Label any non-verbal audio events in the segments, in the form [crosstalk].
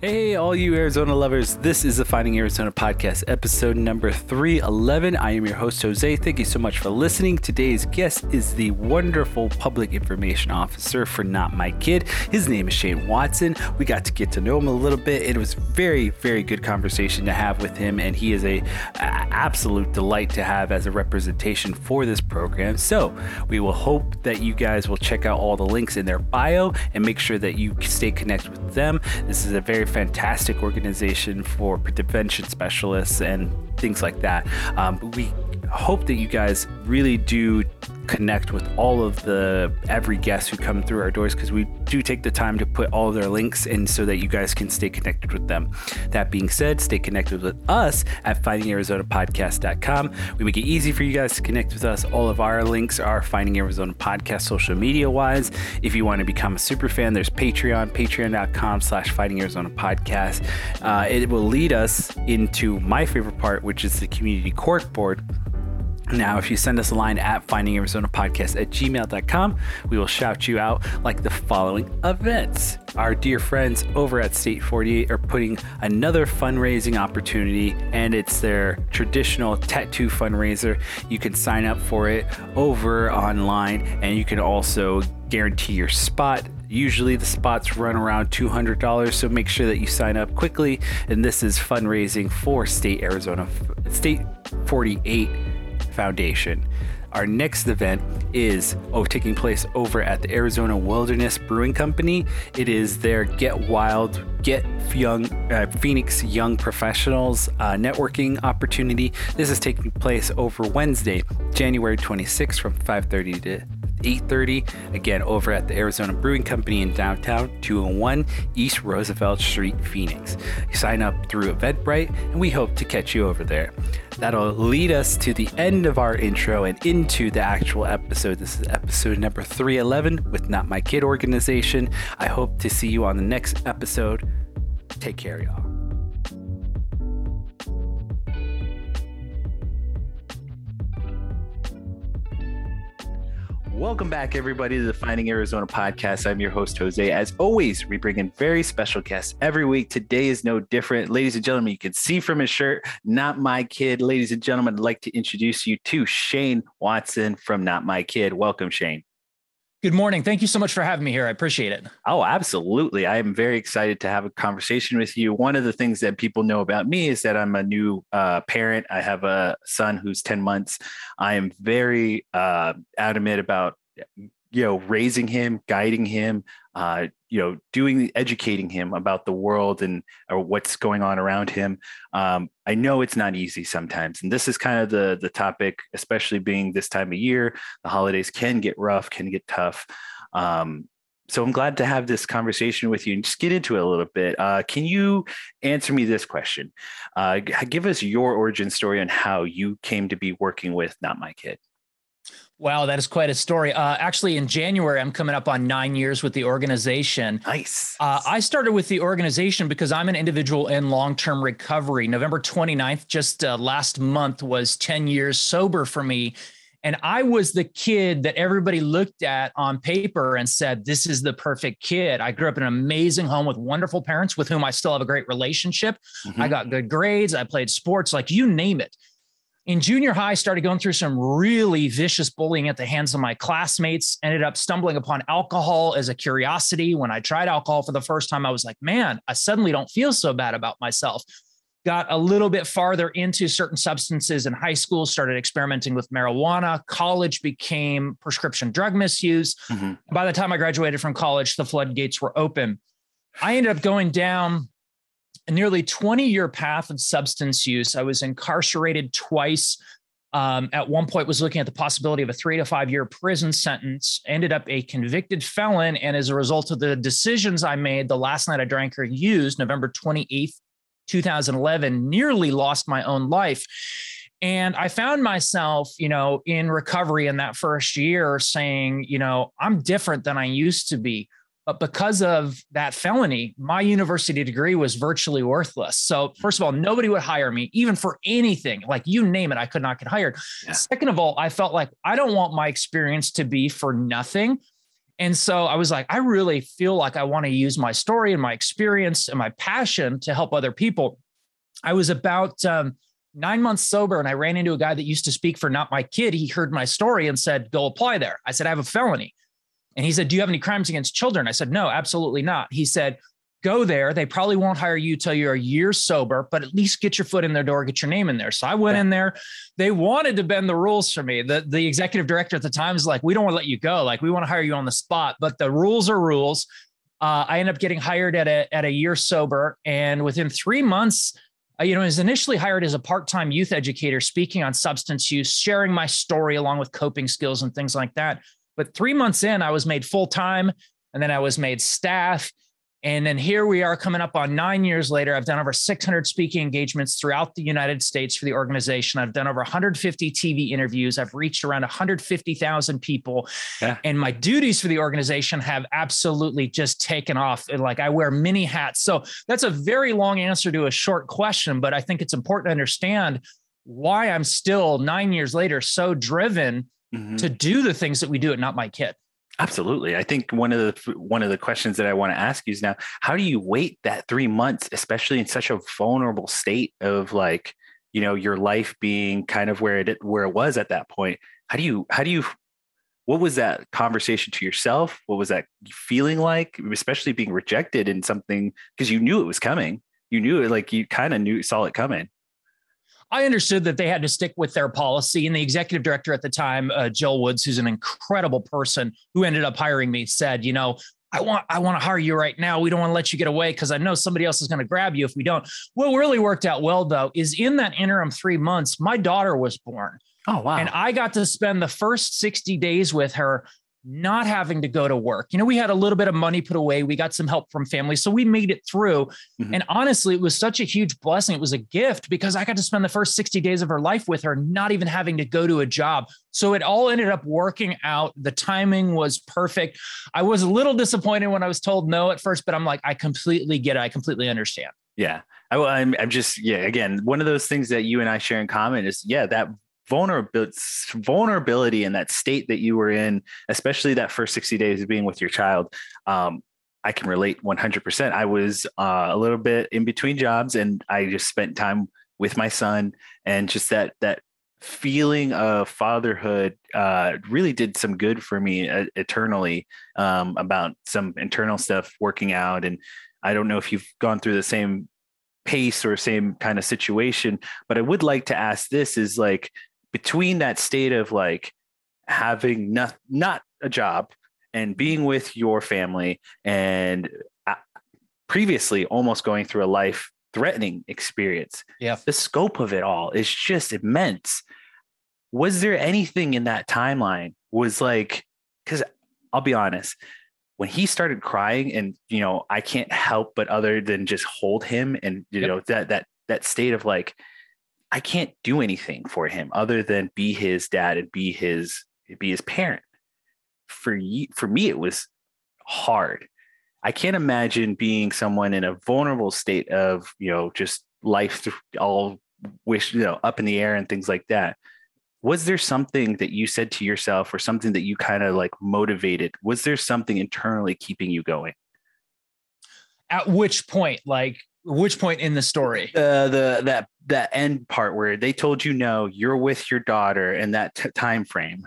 Hey, all you Arizona lovers, this is the Finding Arizona podcast, episode number 311. I am your host, Jose. Thank you so much for listening. Today's guest is the wonderful public information officer for Not My Kid. His name is Shane Watson. We got to get to know him a little bit. It was very, very good conversation to have with him, and he is a, a absolute delight to have as a representation for this program. So we will hope that you guys will check out all the links in their bio and make sure that you stay connected with them. This is a very fantastic organization for prevention specialists and things like that. Um, we hope that you guys really do connect with all of the every guest who come through our doors because we do take the time to put all of their links in so that you guys can stay connected with them. That being said, stay connected with us at findingarizonapodcast.com. We make it easy for you guys to connect with us. All of our links are Finding Arizona Podcast social media wise. If you want to become a super fan, there's Patreon, patreon.com slash Finding Arizona Podcast. Uh, it will lead us into my favorite part, which is the community corkboard now, if you send us a line at findingarizonapodcast at gmail.com, we will shout you out like the following events. Our dear friends over at State 48 are putting another fundraising opportunity, and it's their traditional tattoo fundraiser. You can sign up for it over online, and you can also guarantee your spot Usually the spots run around $200, so make sure that you sign up quickly. And this is fundraising for State Arizona State 48 Foundation. Our next event is oh, taking place over at the Arizona Wilderness Brewing Company. It is their Get Wild, Get Young, uh, Phoenix Young Professionals uh, networking opportunity. This is taking place over Wednesday, January 26th from 5:30 to 8.30 again over at the arizona brewing company in downtown 201 east roosevelt street phoenix. Sign up through eventbrite and we hope to catch you over there. That'll lead us to the end of our intro and into the actual episode. This is episode number 311 with not my kid organization. I hope to see you on the next episode. Take care y'all Welcome back, everybody, to the Finding Arizona podcast. I'm your host, Jose. As always, we bring in very special guests every week. Today is no different. Ladies and gentlemen, you can see from his shirt, Not My Kid. Ladies and gentlemen, I'd like to introduce you to Shane Watson from Not My Kid. Welcome, Shane. Good morning. Thank you so much for having me here. I appreciate it. Oh, absolutely. I am very excited to have a conversation with you. One of the things that people know about me is that I'm a new uh, parent. I have a son who's 10 months. I am very uh, adamant about you know raising him guiding him uh, you know doing educating him about the world and or what's going on around him. Um, i know it's not easy sometimes and this is kind of the the topic especially being this time of year. The holidays can get rough can get tough. Um, so i'm glad to have this conversation with you and just get into it a little bit. Uh, can you answer me this question? Uh, give us your origin story on how you came to be working with not my kid Wow, that is quite a story. Uh, actually, in January, I'm coming up on nine years with the organization. Nice. Uh, I started with the organization because I'm an individual in long term recovery. November 29th, just uh, last month, was 10 years sober for me. And I was the kid that everybody looked at on paper and said, This is the perfect kid. I grew up in an amazing home with wonderful parents with whom I still have a great relationship. Mm-hmm. I got good grades. I played sports, like you name it in junior high started going through some really vicious bullying at the hands of my classmates ended up stumbling upon alcohol as a curiosity. When i tried alcohol for the first time i was like man i suddenly don't feel so bad about myself. Got a little bit farther into certain substances in high school started experimenting with marijuana. College became prescription drug misuse. Mm-hmm. by the time i graduated from college the floodgates were open. I ended up going down a nearly 20 year path of substance use. I was incarcerated twice. Um, at one point was looking at the possibility of a three to five year prison sentence ended up a convicted felon and as a result of the decisions i made the last night i drank or used november 28th 2011 nearly lost my own life and i found myself you know in recovery in that first year saying you know i'm different than i used to be but because of that felony, my university degree was virtually worthless. So, first of all, nobody would hire me, even for anything. Like you name it, I could not get hired. Yeah. Second of all, I felt like I don't want my experience to be for nothing. And so I was like, I really feel like I want to use my story and my experience and my passion to help other people. I was about um, nine months sober and I ran into a guy that used to speak for Not My Kid. He heard my story and said, Go apply there. I said, I have a felony. And he said, Do you have any crimes against children? I said, No, absolutely not. He said, Go there. They probably won't hire you till you're a year sober, but at least get your foot in their door, get your name in there. So I went yeah. in there. They wanted to bend the rules for me. The, the executive director at the time is like, We don't want to let you go. Like, we want to hire you on the spot, but the rules are rules. Uh, I ended up getting hired at a, at a year sober. And within three months, uh, you know, I was initially hired as a part-time youth educator, speaking on substance use, sharing my story along with coping skills and things like that. But three months in, I was made full time and then I was made staff. And then here we are coming up on nine years later. I've done over 600 speaking engagements throughout the United States for the organization. I've done over 150 TV interviews. I've reached around 150,000 people. Yeah. And my duties for the organization have absolutely just taken off. And Like I wear many hats. So that's a very long answer to a short question, but I think it's important to understand why I'm still nine years later so driven mm-hmm. to do the things that we do at Not My Kid. Absolutely. I think one of the one of the questions that I want to ask you is now, how do you wait that three months, especially in such a vulnerable state of like, you know, your life being kind of where it where it was at that point? How do you how do you what was that conversation to yourself? What was that feeling like, especially being rejected in something because you knew it was coming? You knew it, like you kind of knew saw it coming. I understood that they had to stick with their policy. And the executive director at the time, uh, Jill Woods, who's an incredible person who ended up hiring me, said, you know, I want I want to hire you right now. We don't want to let you get away because I know somebody else is going to grab you if we don't. What really worked out well though is in that interim three months, my daughter was born. Oh wow! And I got to spend the first sixty days with her not having to go to work. You know, we had a little bit of money put away. We got some help from family. So we made it through. Mm-hmm. And honestly, it was such a huge blessing. It was a gift because I got to spend the first 60 days of her life with her, not even having to go to a job. So it all ended up working out. The timing was perfect. I was a little disappointed when I was told no at first, but I'm like, I completely get it. I completely understand. Yeah. I, I'm, I'm just, yeah, again, one of those things that you and I share in common is, yeah, that vulnerability vulnerability in that state that you were in especially that first 60 days of being with your child um, i can relate 100% i was uh, a little bit in between jobs and i just spent time with my son and just that that feeling of fatherhood uh, really did some good for me uh, eternally um, about some internal stuff working out. And i don't know if you've gone through the same pace or same kind of situation but i would like to ask this is like between that state of like having not not a job and being with your family and uh, previously almost going through a life threatening experience yeah the scope of it all is just immense was there anything in that timeline was like because i'll be honest when he started crying and you know i can't help but other than just hold him and you yep. know that that that state of like I can't do anything for him other than be his dad and be his be his parent. For you, for me, it was hard. I can't imagine being someone in a vulnerable state of you know just life all wish you know up in the air and things like that. Was there something that you said to yourself or something that you kind of like motivated? Was there something internally keeping you going? At which point, like which point in the story? Uh, the that that end part where they told you no, you're with your daughter in that t- time frame.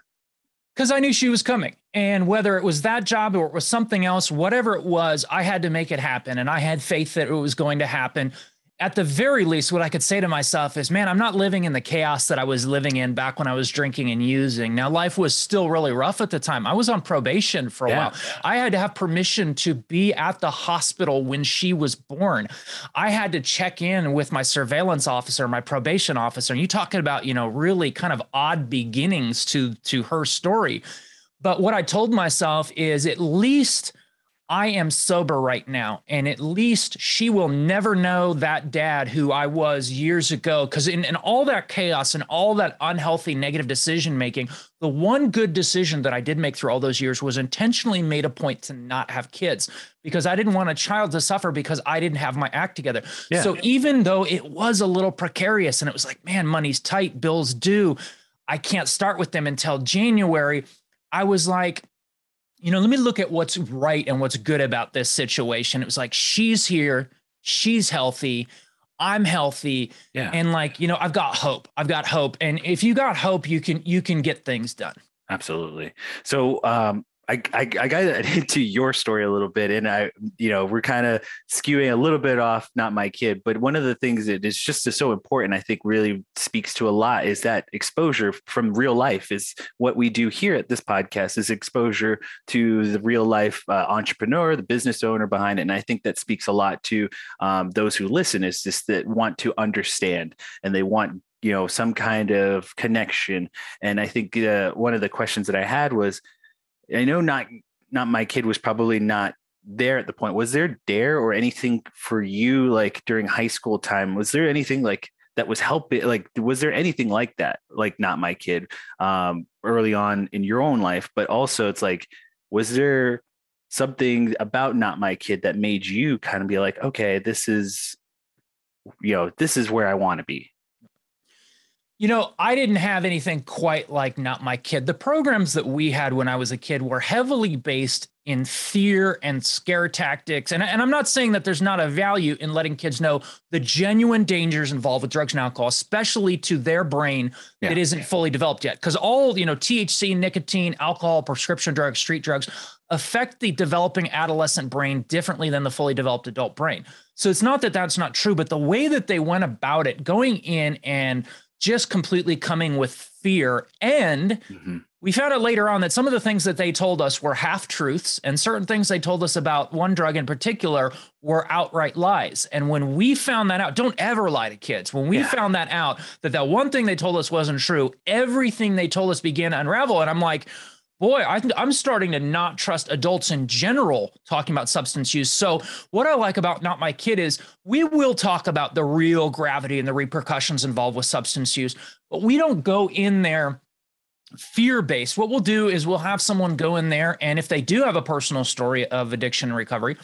Because I knew she was coming, and whether it was that job or it was something else, whatever it was, I had to make it happen, and I had faith that it was going to happen at the very least, what I could say to myself is, man, I'm not living in the chaos that I was living in back when I was drinking and using. Now, life was still really rough at the time. I was on probation for a yeah. while. I had to have permission to be at the hospital when she was born. I had to check in with my surveillance officer, my probation officer. And you talking about, you know, really kind of odd beginnings to to her story. But what I told myself is at least I am sober right now. And at least she will never know that dad who I was years ago. Because in, in all that chaos and all that unhealthy negative decision making, the one good decision that I did make through all those years was intentionally made a point to not have kids because I didn't want a child to suffer because I didn't have my act together. Yeah. So even though it was a little precarious and it was like, man, money's tight, bills due, I can't start with them until January. I was like, you know, let me look at what's right and what's good about this situation. It was like, she's here, she's healthy, I'm healthy. Yeah. And like, you know, I've got hope. I've got hope. And if you got hope, you can you can get things done. Absolutely. So um I, I, I got [laughs] into your story a little bit, and I, you know, we're kind of skewing a little bit off, not my kid, but one of the things that is just so important, I think, really speaks to a lot is that exposure from real life is what we do here at this podcast is exposure to the real life uh, entrepreneur, the business owner behind it, and I think that speaks a lot to um, those who listen. Is just that want to understand and they want you know some kind of connection, and I think uh, one of the questions that I had was I know not not my kid was probably not there at the point. Was there DARE or anything for you like during high school time? Was there anything like that was helping like was there anything like that like not my kid um early on in your own life but also it's like was there something about not my kid that made you kind of be like okay this is you know this is where i want to be you know, I didn't have anything quite like Not My Kid. The programs that we had when I was a kid were heavily based in fear and scare tactics. And, and I'm not saying that there's not a value in letting kids know the genuine dangers involved with drugs and alcohol, especially to their brain yeah. that isn't fully developed yet. Because all, you know, THC, nicotine, alcohol, prescription drugs, street drugs affect the developing adolescent brain differently than the fully developed adult brain. So it's not that that's not true, but the way that they went about it, going in and just completely coming with fear. And mm-hmm. we found out later on that some of the things that they told us were half truths, and certain things they told us about one drug in particular were outright lies. And when we found that out, don't ever lie to kids. When we yeah. found that out, that that one thing they told us wasn't true, everything they told us began to unravel. And I'm like, boy, I, am starting to not trust adults in general talking about substance use. So, what I like about Not My Kid is we will talk about the real gravity and the repercussions involved with substance use, but we don't go in there fear based. What we'll do is we'll have someone go in there, and if they do have a personal story of addiction and recovery,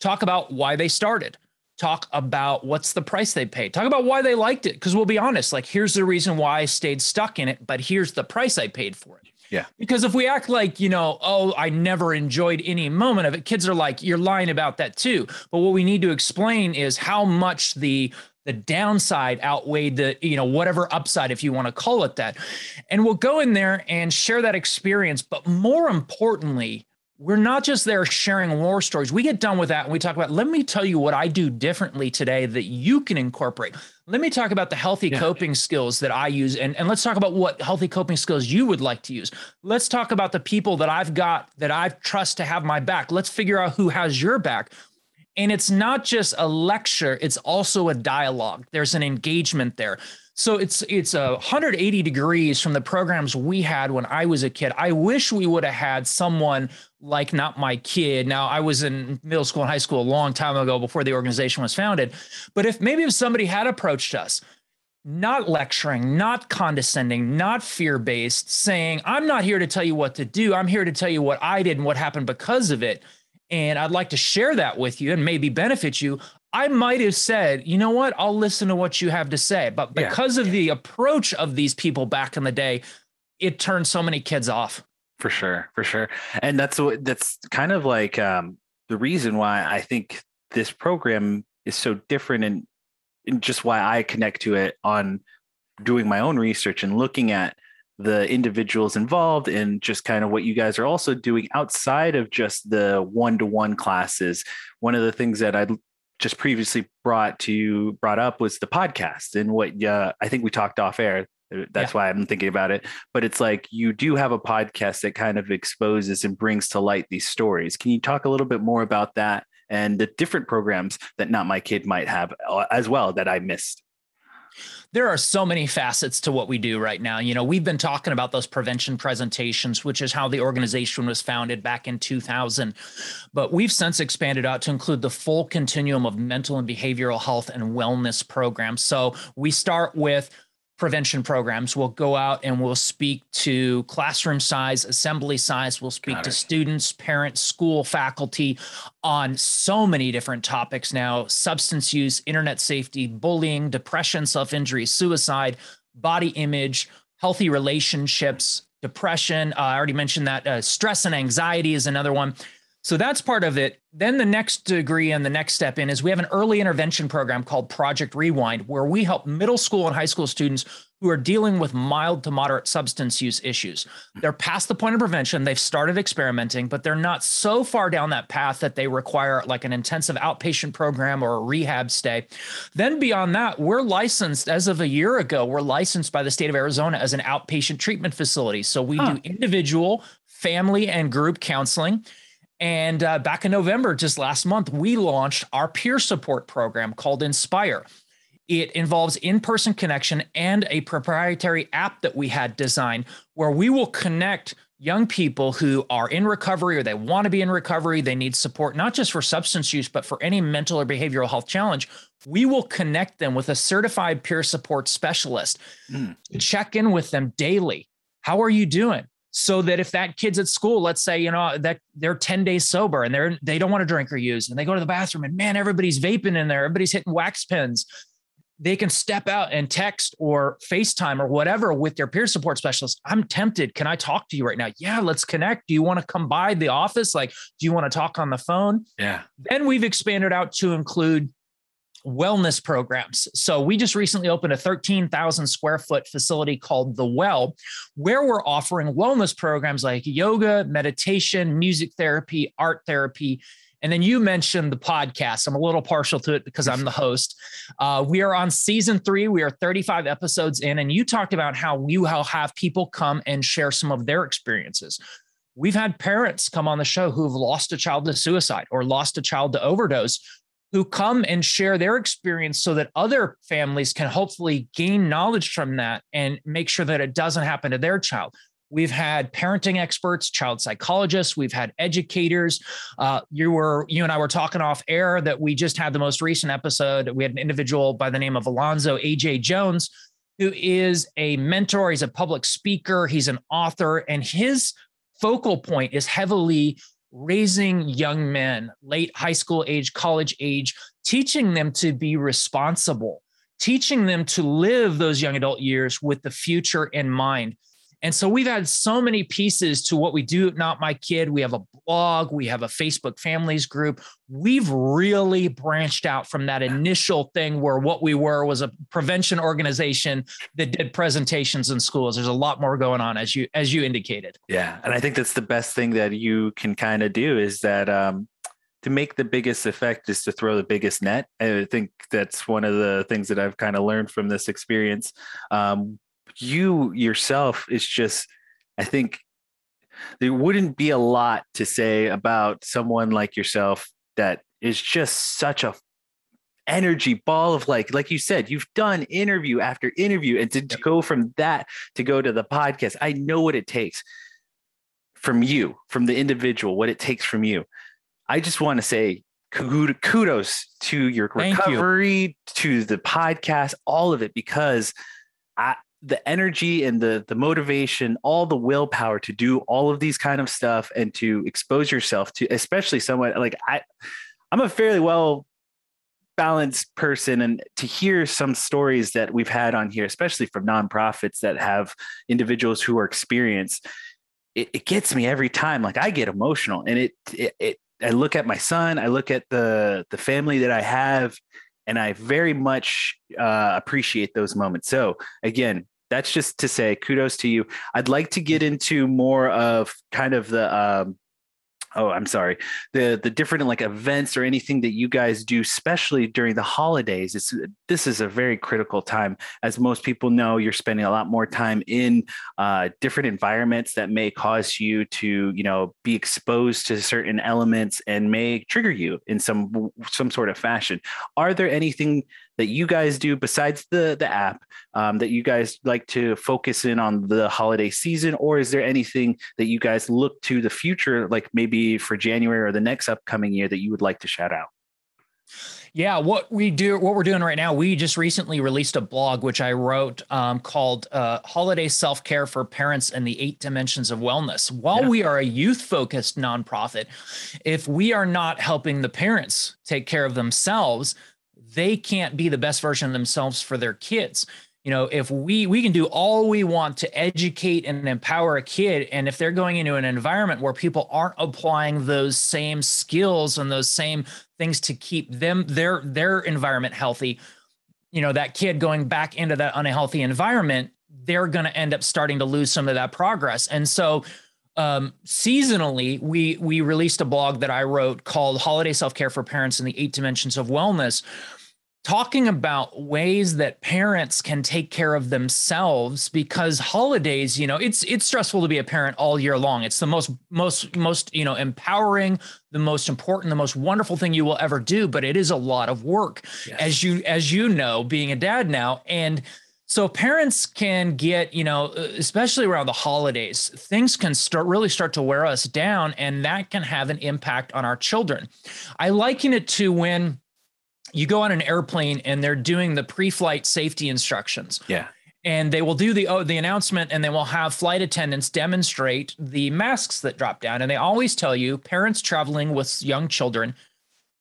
talk about why they started. Talk about what's the price they paid. Talk about why they liked it. Because we'll be honest, like, here's the reason why I stayed stuck in it, but here's the price I paid for it. Yeah. Because if we act like, you know, oh, I never enjoyed any moment of it, kids are like, you're lying about that too. But what we need to explain is how much the the downside outweighed the, you know, whatever upside, if you want to call it that. And we'll go in there and share that experience. But more importantly, we're not just there sharing war stories. We get done with that and we talk about, let me tell you what I do differently today that you can incorporate. Let me talk about the healthy yeah. coping skills that I use. And, and let's talk about what healthy coping skills you would like to use. Let's talk about the people that I've got that I trust to have my back. Let's figure out who has your back. And it's not just a lecture, it's also a dialogue. There's an engagement there. So it's it's a 180 degrees from the programs we had when I was a kid. I wish we would have had someone like not my kid. Now I was in middle school and high school a long time ago before the organization was founded. But if maybe if somebody had approached us, not lecturing, not condescending, not fear-based, saying, I'm not here to tell you what to do. I'm here to tell you what I did and what happened because of it. And I'd like to share that with you and maybe benefit you. I might have said, you know what, I'll listen to what you have to say. But because yeah. of the approach of these people back in the day, it turned so many kids off. For sure, for sure. And that's what that's kind of like um, the reason why I think this program is so different and, and just why I connect to it on doing my own research and looking at the individuals involved and just kind of what you guys are also doing outside of just the one-to-one classes one of the things that i just previously brought to brought up was the podcast and what uh, I think we talked off air. That's yeah. why I'm thinking about it. But it's like you do have a podcast that kind of exposes and brings to light these stories. Can you talk a little bit more about that and the different programs that Not My Kid might have uh, as well that I missed? There are so many facets to what we do right now. You know, we've been talking about those prevention presentations, which is how the organization was founded back in 2000. But we've since expanded out to include the full continuum of mental and behavioral health and wellness programs. So we start with prevention programs. We'll go out and we'll speak to classroom size, assembly size. We'll speak to students, parents, school, faculty on so many different topics now substance use, internet safety, bullying, depression, self injury, suicide, body image, healthy relationships, depression. Uh, I already mentioned that. Uh, stress and anxiety is another one. So that's part of it. Then the next degree and the next step in is we have an early intervention program called Project Rewind, where we help middle school and high school students who are dealing with mild to moderate substance use issues. They're past the point of prevention, they've started experimenting, but they're not so far down that path that they require like an intensive outpatient program or a rehab stay. Then beyond that, we're licensed as of a year ago, we're licensed by the state of Arizona as an outpatient treatment facility. So we huh. do individual, family, and group counseling. And uh, back in November, just last month, we launched our peer support program called Inspire. It involves in person connection and a proprietary app that we had designed where we will connect young people who are in recovery or they want to be in recovery. They need support, not just for substance use, but for any mental or behavioral health challenge. We will connect them with a certified peer support specialist mm. check in with them daily. How are you doing? So that if that kid's at school let's say you know that they're 10 days sober and they're they don't want to drink or use and they go to the bathroom and man everybody's vaping in there everybody's hitting wax pens they can step out and text or FaceTime or whatever with their peer support specialist. I'm tempted. Can I talk to you right now? Yeah, let's connect. Do you want to come by the office? Like, do you want to talk on the phone? Yeah. Then we've expanded out to include wellness programs. So we just recently opened a 13,000 square foot facility called The Well, where we're offering wellness programs like yoga, meditation, music therapy, art therapy. And then you mentioned the podcast. I'm a little partial to it because I'm the host. Uh, we are on season three. We are 35 episodes in, and you talked about how you have people come and share some of their experiences. We've had parents come on the show who've lost a child to suicide or lost a child to overdose who come and share their experience so that other families can hopefully gain knowledge from that and make sure that it doesn't happen to their child. We've had parenting experts, child psychologists. We've had educators. Uh, you were, you and I were talking off air that we just had the most recent episode. We had an individual by the name of Alonzo AJ Jones, who is a mentor. He's a public speaker. He's an author, and his focal point is heavily raising young men, late high school age, college age, teaching them to be responsible, teaching them to live those young adult years with the future in mind. And so we've had so many pieces to what we do Not My Kid. We have a blog, we have a Facebook families group. We've really branched out from that initial thing where what we were was a prevention organization that did presentations in schools. There's a lot more going on as you as you indicated. Yeah, and I think that's the best thing that you can kind of do is that um to make the biggest effect is to throw the biggest net. I think that's one of the things that I've kind of learned from this experience. Um, you yourself is just, I think there wouldn't be a lot to say about someone like yourself that is just such a energy ball of like like you said you've done interview after interview and to, to go from that to go to the podcast i know what it takes from you from the individual what it takes from you i just want to say kudos to your recovery you. to the podcast all of it because I, the energy and the the motivation all the willpower to do all of these kind of stuff and to expose yourself to especially someone like i i'm a fairly well balanced person and to hear some stories that we've had on here especially from nonprofits that have individuals who are experienced it, it gets me every time. Like i get emotional and it, it it i look at my son i look at the the family that i have and I very much uh, appreciate those moments. So again, that's just to say kudos to you. I'd like to get into more of kind of the um, oh i'm sorry. The the different like events or anything that you guys do especially during the holidays it's this is a very critical time. As most people know you're spending a lot more time in uh, different environments that may cause you to you know be exposed to certain elements and may trigger you in some some sort of fashion. Are there anything that you guys do besides the the app um, that you guys like to focus in on the holiday season or is there anything that you guys look to the future like maybe for january or the next upcoming year that you would like to shout out yeah, what we do, what we're doing right now, we just recently released a blog which I wrote um, called uh, "Holiday Self Care for Parents and the Eight Dimensions of Wellness." While yeah. we are a youth-focused nonprofit, if we are not helping the parents take care of themselves, they can't be the best version of themselves for their kids. you know if we we can do all we want to educate and empower a kid and if they're going into an environment where people aren't applying those same skills and those same things to keep them their their environment healthy you know that kid going back into that unhealthy environment they're going to end up starting to lose some of that progress and so um, seasonally we we released a blog that i wrote called holiday self-care for parents and the eight dimensions of wellness talking about ways that parents can take care of themselves because holidays you know it's it's stressful to be a parent all year long. It's the most most most you know empowering the most important the most wonderful thing you will ever do but it is a lot of work yes. as you as you know being a dad now. And so parents can get you know especially around the holidays things can start really start to wear us down and that can have an impact on our children. I liken it to when you go on an airplane and they're doing the pre-flight safety instructions. Yeah. And they will do the oh, the announcement and they will have flight attendants demonstrate the masks that drop down. And they always tell you, parents traveling with young children,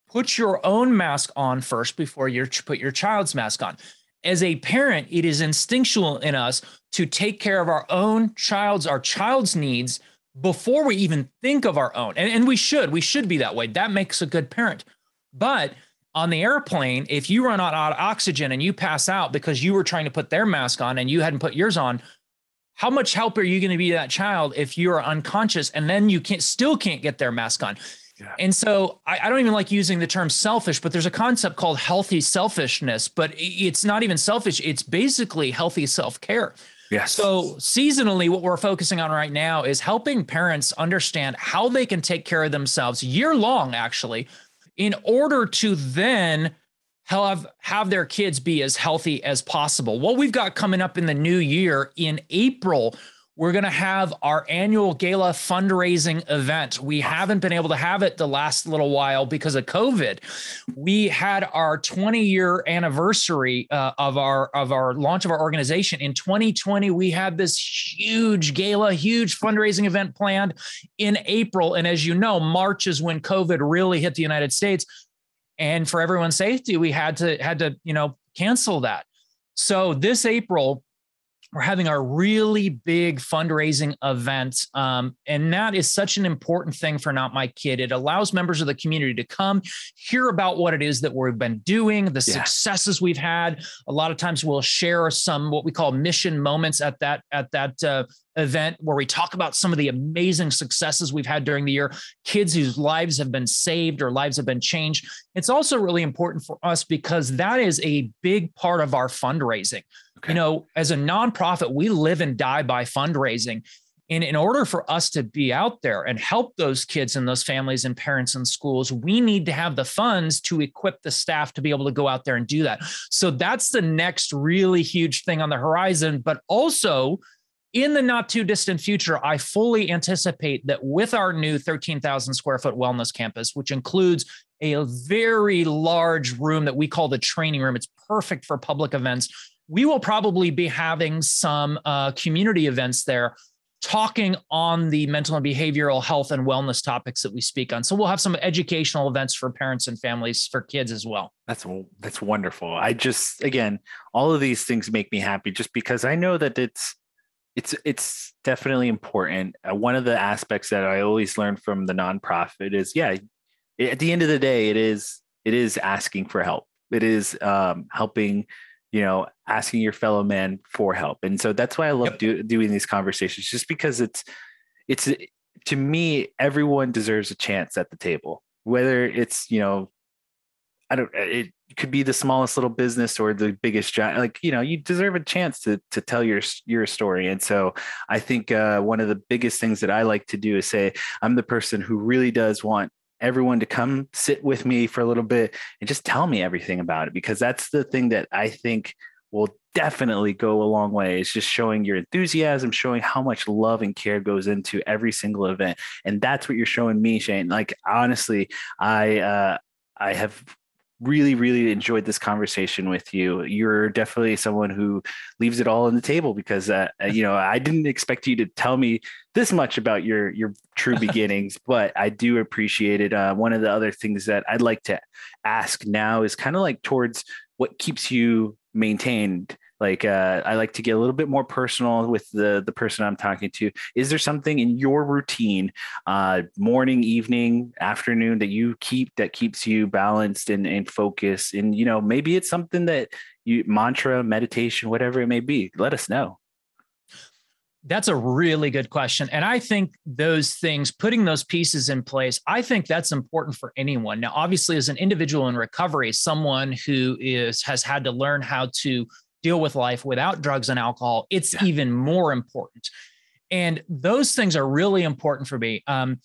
put your own mask on first before you put your child's mask on. As a parent, it is instinctual in us to take care of our own child's our child's needs before we even think of our own. And, and we should, we should be that way. That makes a good parent. But on the airplane, if you run out of oxygen and you pass out because you were trying to put their mask on and you hadn't put yours on, how much help are you going to be to that child if you are unconscious and then you can't still can't get their mask on? Yeah. And so I, I, don't even like using the term selfish, but there's a concept called healthy selfishness, but it's not even selfish. It's basically healthy self-care. Yes. So seasonally, what we're focusing on right now is helping parents understand how they can take care of themselves year long, actually, in order to then have have their kids be as healthy as possible. What we've got coming up in the new year in April, we're going to have our annual gala fundraising event. We haven't been able to have it the last little while because of COVID. We had our 20 year anniversary uh, of our of our launch of our organization in 2020. We had this huge gala, huge fundraising event planned in April, and as you know, March is when COVID really hit the United States. And for everyone's safety, we had to had to you know cancel that. So this April, we're having our really big fundraising event. Um, and that is such an important thing for Not My Kid. It allows members of the community to come hear about what it is that we've been doing, the yeah. successes we've had. A lot of times we'll share some what we call mission moments at that at that uh, event where we talk about some of the amazing successes we've had during the year, kids whose lives have been saved or lives have been changed. It's also really important for us because that is a big part of our fundraising. Okay. You know, as a nonprofit, we live and die by fundraising. And in order for us to be out there and help those kids and those families and parents and schools, we need to have the funds to equip the staff to be able to go out there and do that. So that's the next really huge thing on the horizon. But also, in the not too distant future, I fully anticipate that with our new 13,000 square foot wellness campus, which includes a very large room that we call the training room, it's perfect for public events. We will probably be having some uh, community events there talking on the mental and behavioral health and wellness topics that we speak on. So we'll have some educational events for parents and families for kids as well. That's that's wonderful. I just again, all of these things make me happy just because I know that it's it's it's definitely important. Uh, one of the aspects that I always learn from the nonprofit is, yeah, at the end of the day, it is it is asking for help. It is um, helping, you know, asking your fellow man for help, and so that's why I love yep. do, doing these conversations, just because it's it's to me, everyone deserves a chance at the table, whether it's you know, I don't it could be the smallest little business or the biggest job like you know you deserve a chance to to tell your your story and so i think uh, one of the biggest things that i like to do is say i'm the person who really does want everyone to come sit with me for a little bit and just tell me everything about it because that's the thing that i think will definitely go a long way it's just showing your enthusiasm showing how much love and care goes into every single event. And that's what you're showing me shane. Like honestly i uh I have really, really enjoyed this conversation with you. You're definitely someone who leaves it all on the table because, uh, uh you know, I didn't expect you to tell me this much about your your true [laughs] beginnings, but I do appreciate it. Uh, one of the other things that I'd like to ask now is kind of like towards what keeps you maintained like uh, I like to get a little bit more personal with the the person I'm talking to. Is there something in your routine, uh, morning, evening, afternoon, that you keep that keeps you balanced and, and focused? And you know, maybe it's something that you mantra, meditation, whatever it may be. Let us know. That's a really good question. And I think those things, putting those pieces in place, I think that's important for anyone. Now, obviously, as an individual in recovery, someone who is has had to learn how to deal with life without drugs and alcohol, it's yeah. even more important. And those things are really important for me. Um,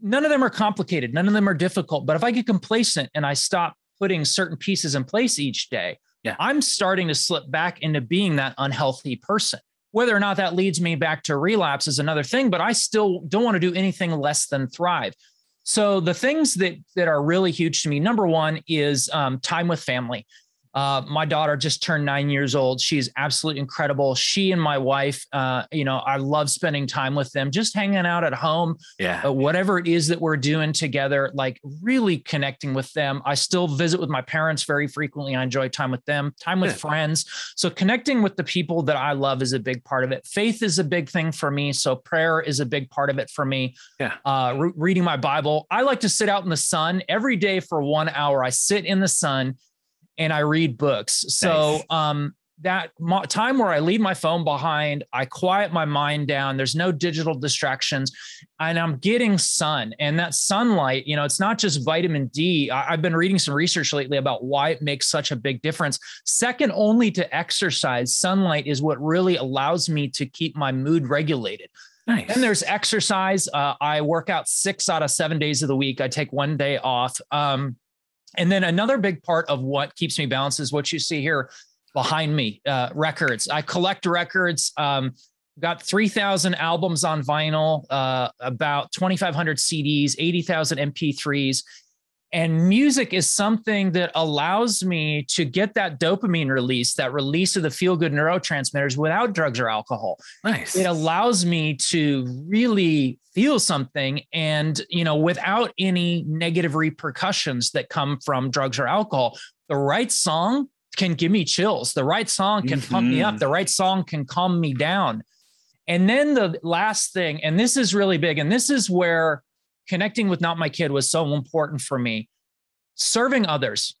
none of them are complicated, none of them are difficult. But if I get complacent and I stop putting certain pieces in place each day, yeah. I'm starting to slip back into being that unhealthy person. Whether or not that leads me back to relapse is another thing, but I still don't want to do anything less than thrive. So the things that that are really huge to me, number one is um, time with family. Uh, my daughter just turned nine years old. She's absolutely incredible. She and my wife, uh, you know, I love spending time with them, just hanging out at home. Yeah. Uh, whatever it is that we're doing together, like really connecting with them. I still visit with my parents very frequently. I enjoy time with them, time with yeah. friends. So connecting with the people that I love is a big part of it. Faith is a big thing for me. So prayer is a big part of it for me. Yeah. Uh, re- reading my Bible. I like to sit out in the sun every day for one hour. I sit in the sun and I read books. So nice. um, that mo- time where I leave my phone behind, I quiet my mind down. There's no digital distractions, and I'm getting sun. And that sunlight, you know, it's not just vitamin D. I- I've been reading some research lately about why it makes such a big difference. Second only to exercise, sunlight is what really allows me to keep my mood regulated. Nice. And there's exercise. Uh, I work out six out of seven days of the week. I take one day off. Um, and then another big part of what keeps me balanced is what you see here behind me uh, records. I collect records. Um, got 3,000 albums on vinyl, uh, about 2,500 CDs, 80,000 MP3s. And music is something that allows me to get that dopamine release, that release of the feel good neurotransmitters without drugs or alcohol. Nice. It allows me to really feel something and, you know, without any negative repercussions that come from drugs or alcohol. The right song can give me chills. The right song can mm-hmm. pump me up. Mm-hmm. The right song can calm me down. And then the last thing, and this is really big, and this is where connecting with Not My Kid was so important for me. Serving others.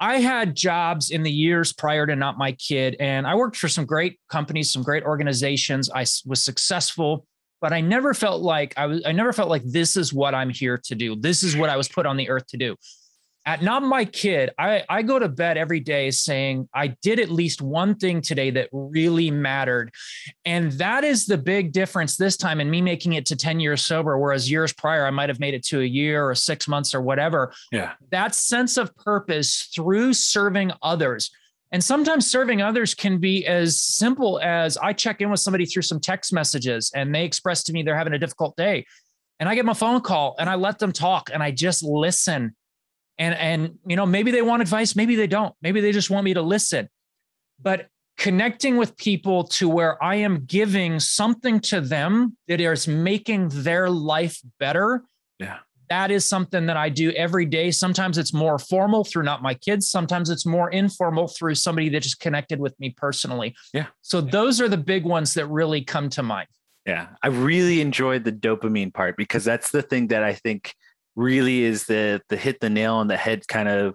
I had jobs in the years prior to Not My Kid, and I worked for some great companies, some great organizations. I was successful, but I never felt like I was, I never felt like this is what I'm here to do. This is what I was put on the earth to do at not my kid. I, I go to bed every day saying i did at least one thing today that really mattered. And that is the big difference this time in me making it to 10 years sober whereas years prior i might have made it to a year or six months or whatever. Yeah. That sense of purpose through serving others. And sometimes serving others can be as simple as i check in with somebody through some text messages and they express to me they're having a difficult day. And i get my phone call and i let them talk and i just listen and and you know maybe they want advice maybe they don't. Maybe they just want me to listen. But connecting with people to where i am giving something to them that is making their life better yeah. that is something that i do every day. Sometimes it's more formal through not my kids. Sometimes it's more informal through somebody that just connected with me personally. Yeah. So yeah. those are the big ones that really come to mind. Yeah. I really enjoyed the dopamine part because that's the thing that i think really is the the hit the nail on the head kind of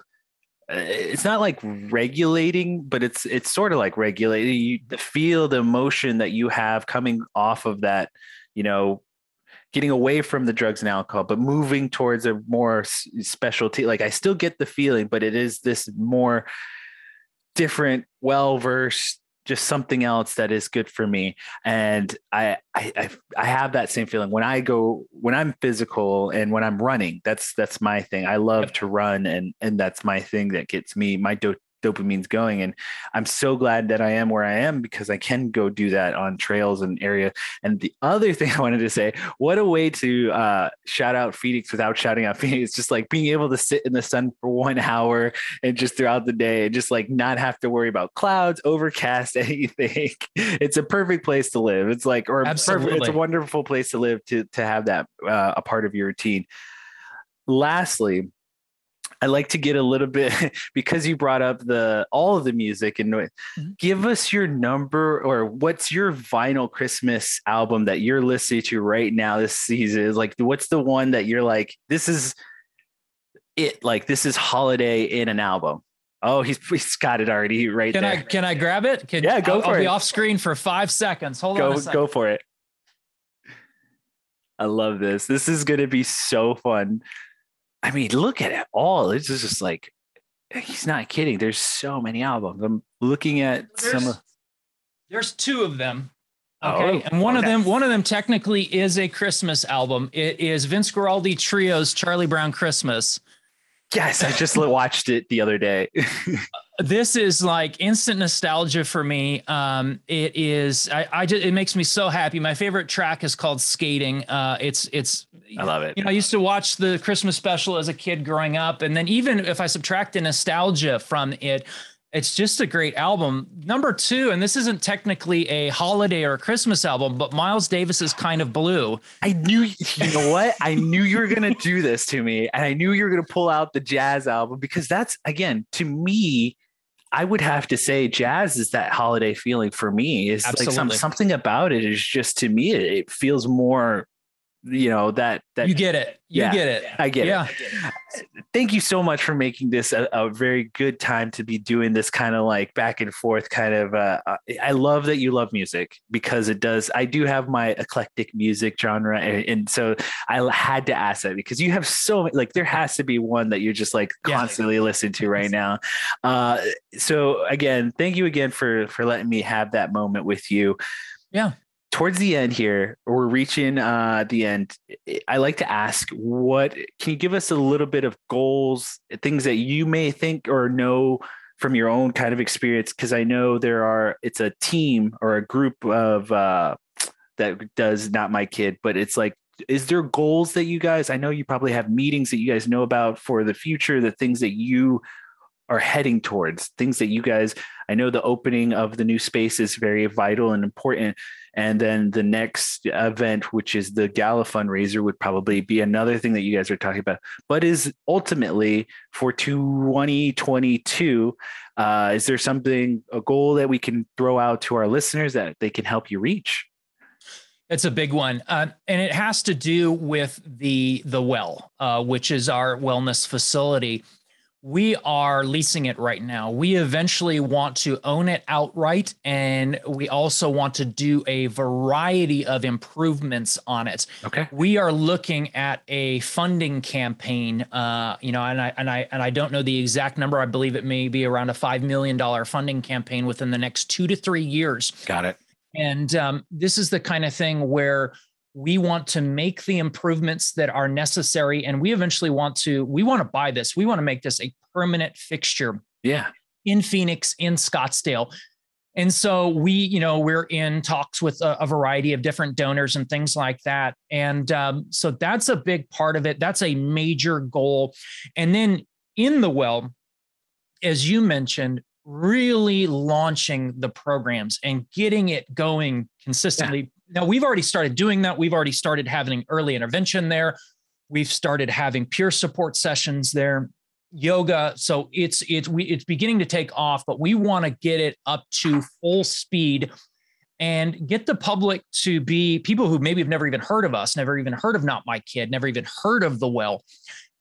uh, it's not like regulating but it's it's sort of like regulating you feel the emotion that you have coming off of that you know getting away from the drugs and alcohol but moving towards a more specialty. Like i still get the feeling but it is this more different well versed just something else that is good for me. And I, I i have that same feeling. When i go when i'm physical and when i'm running that's that's my thing. I love to run and and that's my thing that gets me my do- dopamine's going. And I'm so glad that I am where I am because I can go do that on trails and area. And the other [laughs] thing I wanted to say, what a way to uh, shout out Phoenix without shouting out [laughs] Phoenix. Just like being able to sit in the sun for one hour and just throughout the day and just like not have to worry about clouds, overcast, [laughs] anything. it's a perfect place to live. It's like, or perfect, it's a wonderful place to live to, to have that uh, a part of your routine. Lastly, I like to get a little bit [laughs] because you brought up the all of the music and mm-hmm. give us your number or what's your vinyl Christmas album that you're listening to right now this season? Like what's the one that you're like, this is it, like this is holiday in an album. Oh, he's he's got it already right can there. I can I grab it? Can, yeah, go I'll, for I'll it. be off screen for five seconds. Hold go, on. Go for it. I love this. This is gonna be so fun. I mean, look at it all. It's just like he's not kidding. There's so many albums. I'm looking at there's, some. Of, there's two of them. Oh, okay, oh, and one okay. of them, one of them technically is a Christmas album. It is Vince Guaraldi Trio's Charlie Brown Christmas. Yes, I just watched it the other day. [laughs] this is like instant nostalgia for me. Um, it is. I, I just. It makes me so happy. My favorite track is called "Skating." Uh, it's. It's. I love it. You know, I used to watch the Christmas special as a kid growing up, and then even if I subtract the nostalgia from it, it's just a great album. Number two, and this isn't technically a holiday or a Christmas album, but Miles Davis is Kind of Blue. I knew, you know what? I knew you were going to do this to me. And I knew you were going to pull out the jazz album because that's, again, to me, I would have to say jazz is that holiday feeling for me. Is like some, something about it is just to me, it feels more you know that that you get it. You yeah, get it. I get yeah. it thank you so much for making this a, a very good time to be doing this kind of like back and forth kind of uh, uh, i love that you love music because it does i do have my eclectic music genre and, and so i had to ask that because you have so like there has to be one that you're just like constantly yeah. listening to right now. Uh so again thank you again for for letting me have that moment with you. Yeah towards the end here we're reaching uh the end i like to ask what can you give us a little bit of goals things that you may think or know from your own kind of experience? Because i know there are it's a team or a group of uh that does not my kid but it's like is there goals that you guys i know you probably have meetings that you guys know about for the future the things that you are heading towards things that you guys i know the opening of the new space is very vital and important and then the next event which is the gala fundraiser would probably be another thing that you guys are talking about. But is ultimately for 2022 uh, is there something a goal that we can throw out to our listeners that they can help you reach? It's a big one, uh, and it has to do with the the well, uh, which is our wellness facility we are leasing it right now. We eventually want to own it outright, and we also want to do a variety of improvements on it. Okay. We are looking at a funding campaign. Uh, you know, and I and I and I don't know the exact number. I believe it may be around a five million dollar funding campaign within the next two to three years. Got it. And um, this is the kind of thing where we want to make the improvements that are necessary and we eventually want to we want to buy this. We want to make this a permanent fixture yeah. in phoenix in scottsdale. And so we you know we're in talks with a, a variety of different donors and things like that. And um, so that's a big part of it. That's a major goal. And then in the well as you mentioned really launching the programs and getting it going consistently now we've already started doing that. We've already started having early intervention there. We've started having peer support sessions there, yoga. So it's it's we it's beginning to take off, but we want to get it up to full speed and get the public to be people who maybe have never even heard of us, never even heard of Not My Kid, never even heard of the well,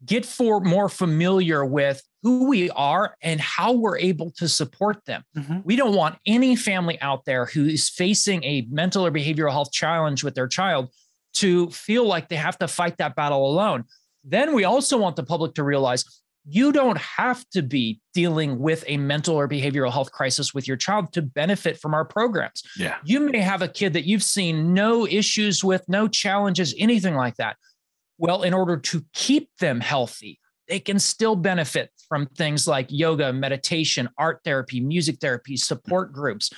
get for more familiar with who we are and how we're able to support them. Mm-hmm. We don't want any family out there who is facing a mental or behavioral health challenge with their child to feel like they have to fight that battle alone. Then we also want the public to realize you don't have to be dealing with a mental or behavioral health crisis with your child to benefit from our programs. Yeah. You may have a kid that you've seen no issues with, no challenges, anything like that. Well, in order to keep them healthy, they can still benefit from things like yoga, meditation, art therapy, music therapy, support groups.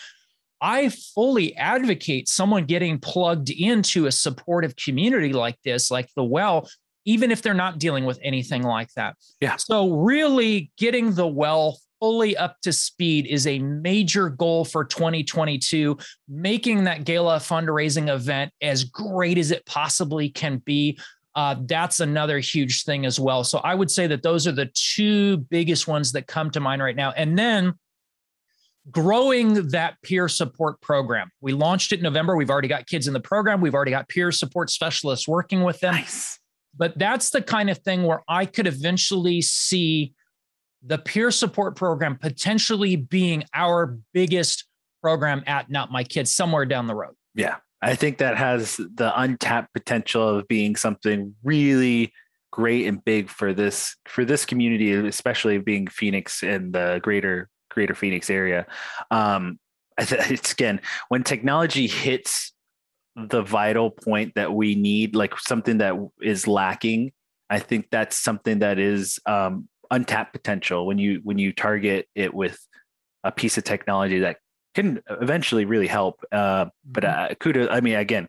I fully advocate someone getting plugged into a supportive community like this, like the well, even if they're not dealing with anything like that. Yeah. So, really getting the well fully up to speed is a major goal for 2022, making that gala fundraising event as great as it possibly can be uh, that's another huge thing as well. So I would say that those are the two biggest ones that come to mind right now. And then growing that peer support program. We launched it in November. We've already got kids in the program. We've already got peer support specialists working with them. Nice. But that's the kind of thing where I could eventually see the peer support program potentially being our biggest program at Not My Kids somewhere down the road. Yeah. I think that has the untapped potential of being something really great and big for this for this community, especially being Phoenix and the greater greater Phoenix area. Um, [laughs] it's again when technology hits the vital point that we need, like something that is lacking. I think that's something that is um, untapped potential when you when you target it with a piece of technology that can eventually really help. Uh, but mm-hmm. uh, kudos. I mean, again,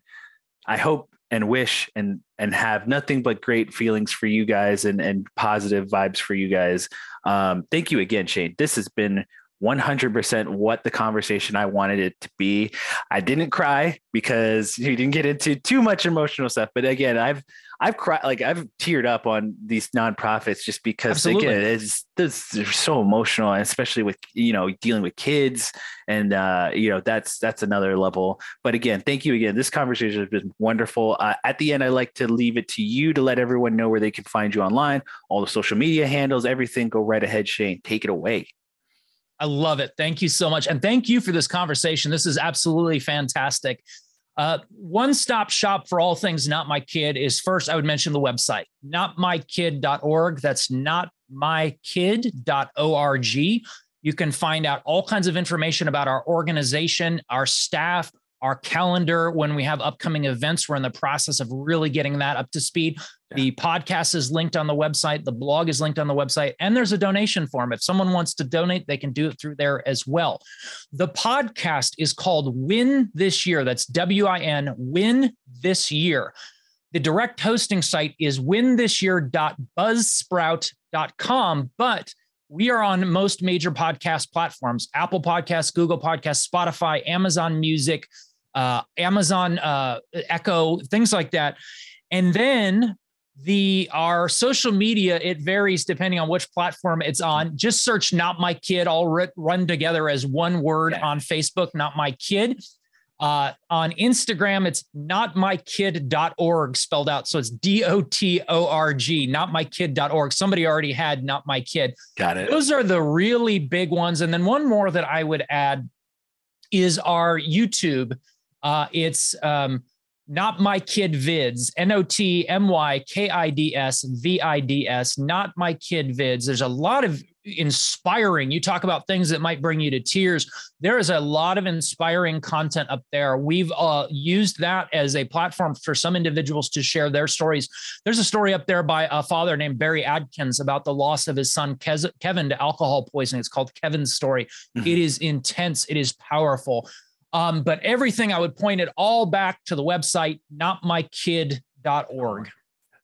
I hope and wish and and have nothing but great feelings for you guys and and positive vibes for you guys. Um, thank you again, Shane. This has been 100% what the conversation I wanted it to be. I didn't cry because you didn't get into too much emotional stuff, but again, I've I've cried like I've teared up on these nonprofits just because Absolutely. again it's, it's they're so emotional, especially with you know dealing with kids and uh, you know that's that's another level. But again, thank you again. This conversation has been wonderful. Uh, at the end, I like to leave it to you to let everyone know where they can find you online, all the social media handles, everything. Go right ahead, Shane. Take it away. I love it. Thank you so much. And thank you for this conversation. This is absolutely fantastic. Uh, one stop shop for all things Not My Kid is first, I would mention the website, notmykid.org. That's notmykid.org. You can find out all kinds of information about our organization, our staff, our calendar when we have upcoming events. We're in the process of really getting that up to speed. Yeah. The podcast is linked on the website, the blog is linked on the website, and there's a donation form. If someone wants to donate, they can do it through there as well. The podcast is called Win This Year. That's W I N, Win This Year. The direct hosting site is winthisyear.buzzsprout.com, but we are on most major podcast platforms Apple Podcasts, Google Podcasts, Spotify, Amazon Music, uh, Amazon uh, Echo, things like that. And then the our social media it varies depending on which platform it's on. Just search not my kid all run together as one word yeah. on facebook not my kid. Uh, on instagram it's not my kid.org spelled out. So it's d-o-t-o-r-g not my kid.org somebody already had not my kid. Got it. Those are the really big ones. And then one more that i would add is our youtube uh, it's um, not my kid vids, N O T M Y K I D S V I D S, not my kid vids. There's a lot of inspiring. You talk about things that might bring you to tears. There is a lot of inspiring content up there. We've uh, used that as a platform for some individuals to share their stories. There's a story up there by a father named Barry Adkins about the loss of his son Kevin to alcohol poisoning. It's called Kevin's Story. Mm-hmm. It is intense, it is powerful. Um, but everything I would point it all back to the website, notmykid.org.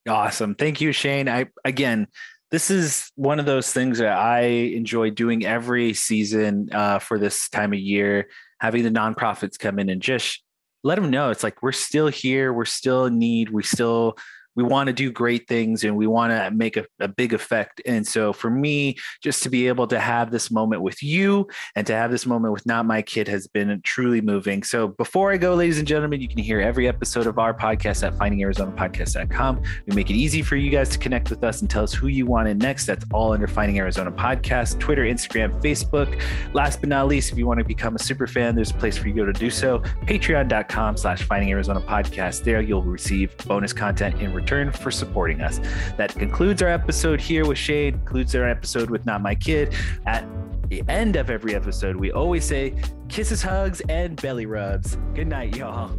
Awesome. Thank you, Shane. I again, this is one of those things that I enjoy doing every season uh, for this time of year, having the nonprofits come in and just let them know it's like we're still here, we're still in need, we still we want to do great things and we want to make a, a, big effect. And so for me, just to be able to have this moment with you and to have this moment with Not My Kid has been truly moving. So before I go, ladies and gentlemen, you can hear every episode of our podcast at findingarizonapodcast.com. We make it easy for you guys to connect with us and tell us who you want in next. That's all under Finding Arizona Podcast, Twitter, Instagram, Facebook. Last but not least, if you want to become a super fan, there's a place for you to do so. Patreon.com slash Finding Arizona Podcast. There you'll receive bonus content in return return for supporting us. That concludes our episode here with Shane, concludes our episode with Not My Kid. At the end of every episode, we always say kisses, hugs, and belly rubs. Good night, y'all.